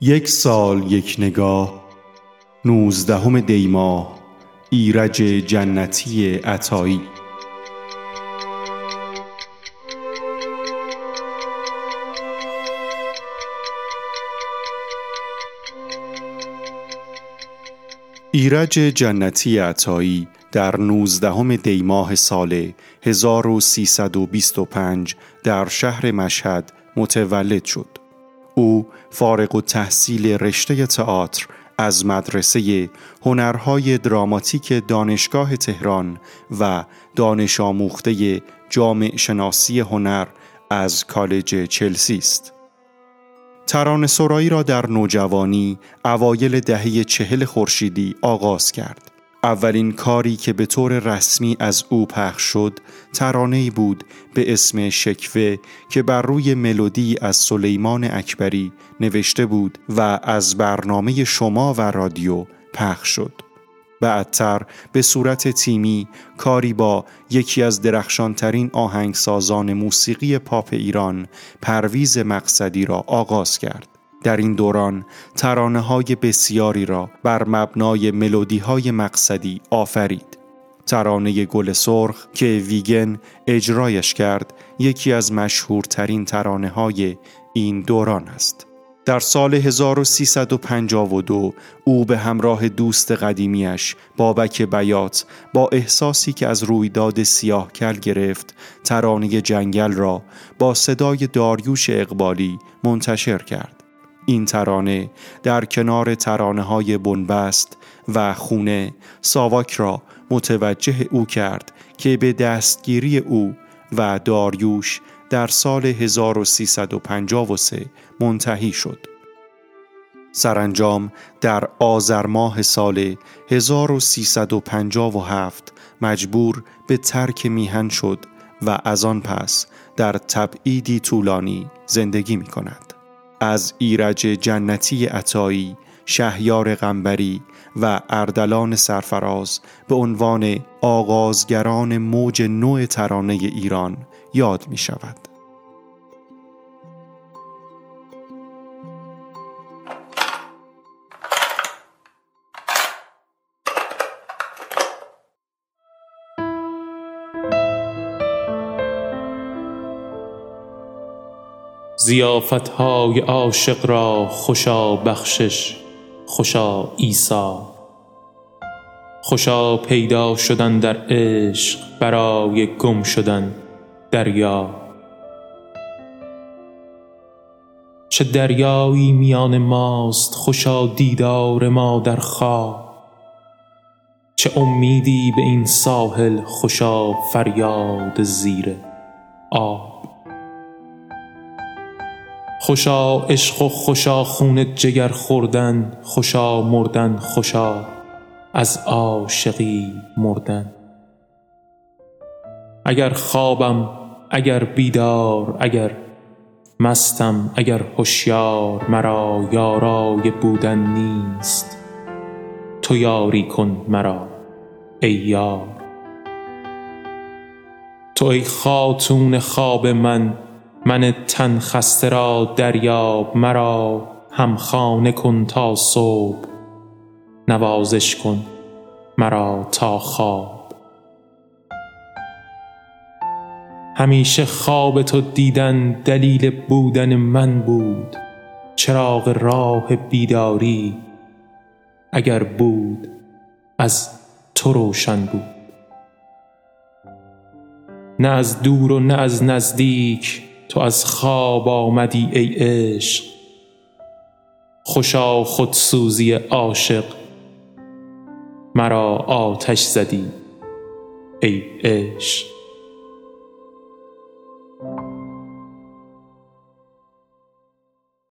یک سال یک نگاه نوزدهم دیماه ایرج جنتی عطایی ایرج جنتی عطایی در نوزدهم دیماه سال 1325 در شهر مشهد متولد شد. او فارغ و تحصیل رشته تئاتر از مدرسه هنرهای دراماتیک دانشگاه تهران و دانش آموخته جامع شناسی هنر از کالج چلسی است. ترانه سرایی را در نوجوانی اوایل دهه چهل خورشیدی آغاز کرد. اولین کاری که به طور رسمی از او پخش شد ترانه‌ای بود به اسم شکوه که بر روی ملودی از سلیمان اکبری نوشته بود و از برنامه شما و رادیو پخش شد. بعدتر به صورت تیمی کاری با یکی از درخشانترین آهنگسازان موسیقی پاپ ایران پرویز مقصدی را آغاز کرد. در این دوران ترانه های بسیاری را بر مبنای ملودی های مقصدی آفرید. ترانه گل سرخ که ویگن اجرایش کرد یکی از مشهورترین ترانه های این دوران است. در سال 1352 او به همراه دوست قدیمیش بابک بیات با احساسی که از رویداد سیاه کل گرفت ترانه جنگل را با صدای داریوش اقبالی منتشر کرد. این ترانه در کنار ترانه های بنبست و خونه ساواک را متوجه او کرد که به دستگیری او و داریوش در سال 1353 منتهی شد. سرانجام در آذر ماه سال 1357 مجبور به ترک میهن شد و از آن پس در تبعیدی طولانی زندگی می کند. از ایرج جنتی عطایی، شهیار غنبری و اردلان سرفراز به عنوان آغازگران موج نوع ترانه ایران یاد می شود. زیافت های عاشق را خوشا بخشش خوشا ایسا خوشا پیدا شدن در عشق برای گم شدن دریا. چه دریایی میان ماست خوشا دیدار ما در خواب چه امیدی به این ساحل خوشا فریاد زیر آب. خوشا عشق و خوشا خون جگر خوردن خوشا مردن خوشا از عاشقی مردن. اگر خوابم اگر بیدار اگر مستم اگر هوشیار مرا یارای بودن نیست تو یاری کن مرا ای یار. تو ای خاتون خواب من من تن خسته را دریاب مرا هم خانه کن تا صبح. نوازش کن مرا تا خواب. همیشه خواب تو دیدن دلیل بودن من بود. چراغ راه بیداری اگر بود از تو روشن بود. نه از دور و نه از نزدیک تو از خواب آمدی ای عشق. خوشا خودسوزی عاشق. مرا آتش زدی ای عشق.